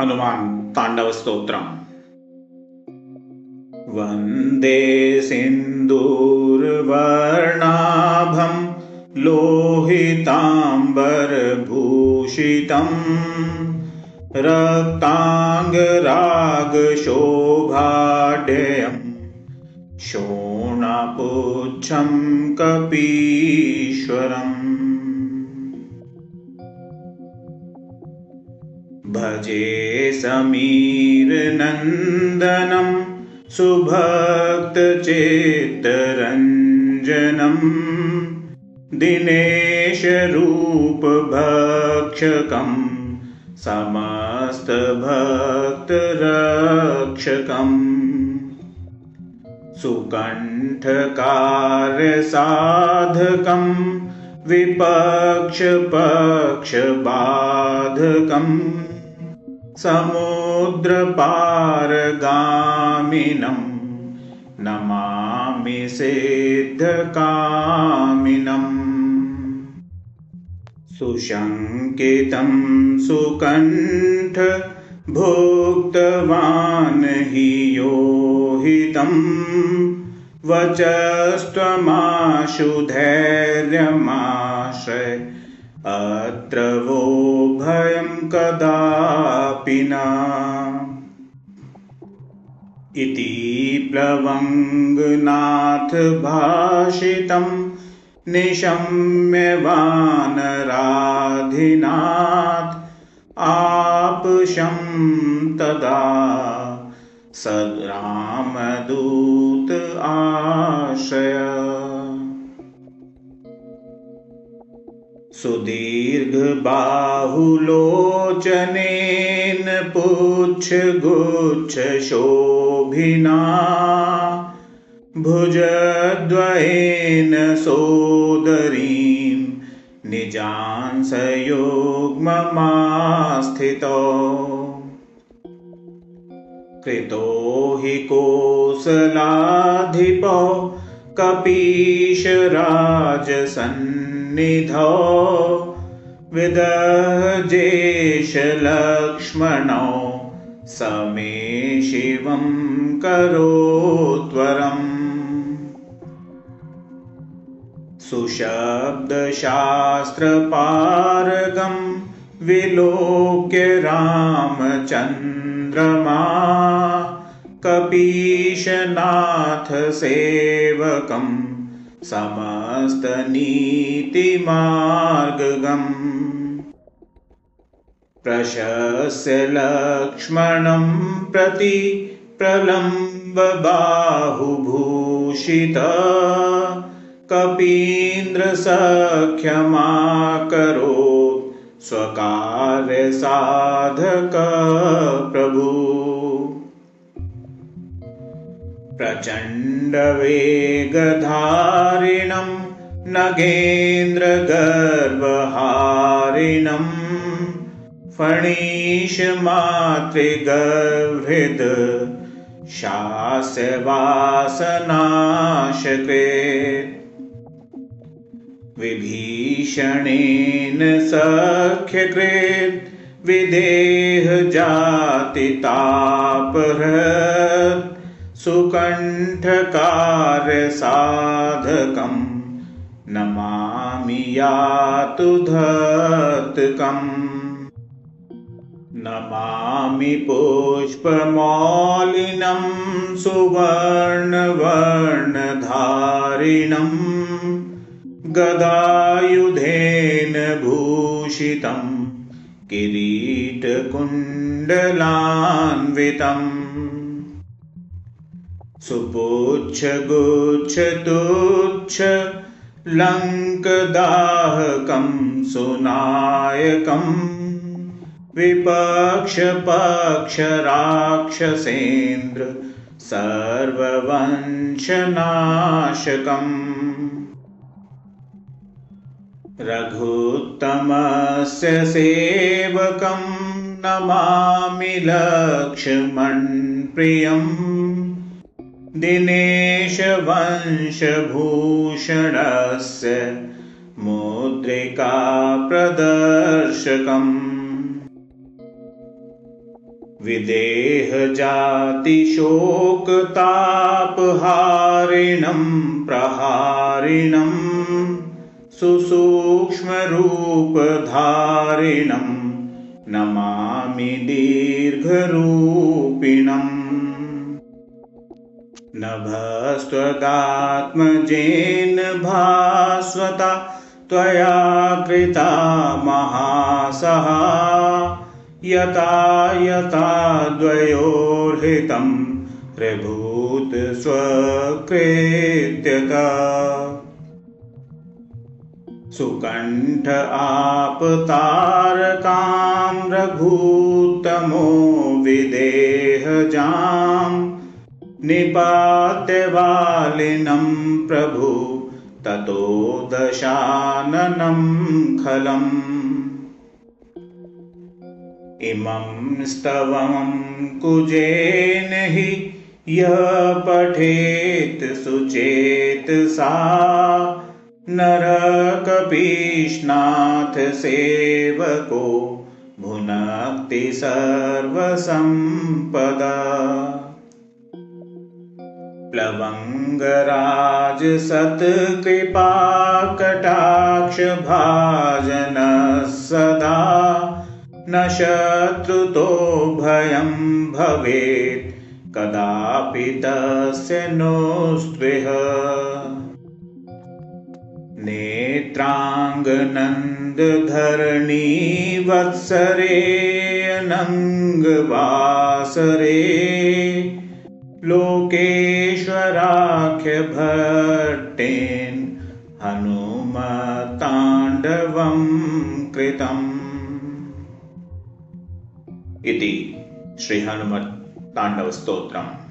हनुमान् ताण्डवस्तोत्रम्। वन्दे सिन्दूर्वर्णाभं लोहिताम्बरभूषितम्। रक्ताङ्गरागशोभाढ्यम् शोणपुच्छं कपीश्वरम् भजे समीरनन्दनं सुभक्तचेतरञ्जनं। दिनेशरूपभक्षकं समस्तभक्तरक्षकम् सुकण्ठकार्यसाधकं विपक्षपक्षबाधकम् समुद्रपारगामिनं नमामि सिद्धकामिनम्। सुशङ्कितं सुकण्ठ भोक्तवान् हि योहितं वचस्त्वमाशु धैर्यमाश्रय अत्र वो भयं कदापि न। इति प्लवङ्गनाथ भाषितं निशम्यवानराधिनाथ आपशं तदा स रामदूत आशय सुदीर्घबाहुलोचनेन पुच्छगुच्छशोभिना भुजद्वयेन सोदरीं निजांसयोग्ममास्थितो। कृतो हि कोसलाधिपो कपीशराजसन् निधो विदजेशलक्ष्मणो समे शिवं करोत्वरम्। सुशब्दशास्त्रपारगं विलोक्य रामचन्द्रमा कपीशनाथसेवकम् समस्तनीतिमार्गगम्। प्रशस्य लक्ष्मणं प्रति प्रलम्बबाहुभूषित कपीन्द्रसख्यमाकरोत् स्वकार्यसाधकप्रभु प्रचण्डवेगधारिणं नगेन्द्रगर्वहारिणं फणीशमातृगर्भृद् शास्यवासनाशके विभीषणेन सख्यकृत् विदेहजातितापहृत् सुकण्ठकार्यसाधकं नमामि यातु धत्कम् नमामि पुष्पमौलिनं सुवर्णवर्णधारिणं गदायुधेन भूषितं किरीटकुण्डलान्वितम् लङ्कदाहकं सुनायकं विपक्षपक्षराक्षसेन्द्र सर्ववंशनाशकम्। रघुत्तमस्य सेवकं नमामि लक्ष्मणप्रियम् दिनेशवंशभूषणस्य मुद्रिकाप्रदर्शकम् विदेहजातिशोकतापहारिणं प्रहारिणम् सुसूक्ष्मरूपधारिणं नमामि दीर्घरूपिणम् नभस्त्वदात्मजेन भास्वता त्वया कृता महासहा यता यता द्वयोर्हितं प्रभूत स्वकृत्यता। सुकण्ठ आपतारकां रघूतमो विदेहजाम् निपात्यवालिनं प्रभु ततो दशाननं खलम्। इमं स्तवं कुजेन हि यः पठेत् सुचेत् सा। नरकपीष्णाथ सेवको भुनक्ति सर्वसम्पदा प्लवङ्गराज सत्कृपाकटाक्षभाजनः सदा न शत्रुतो भयं भवेत् कदापि तस्य नो स्पृह नेत्राङ्गनन्दधरणी वत्सरे अनङ्गवासरे लोकेश्वराख्यभट्टेन् हनुमताण्डवं कृतम्। इति श्रीहनुमत्ताण्डवस्तोत्रम्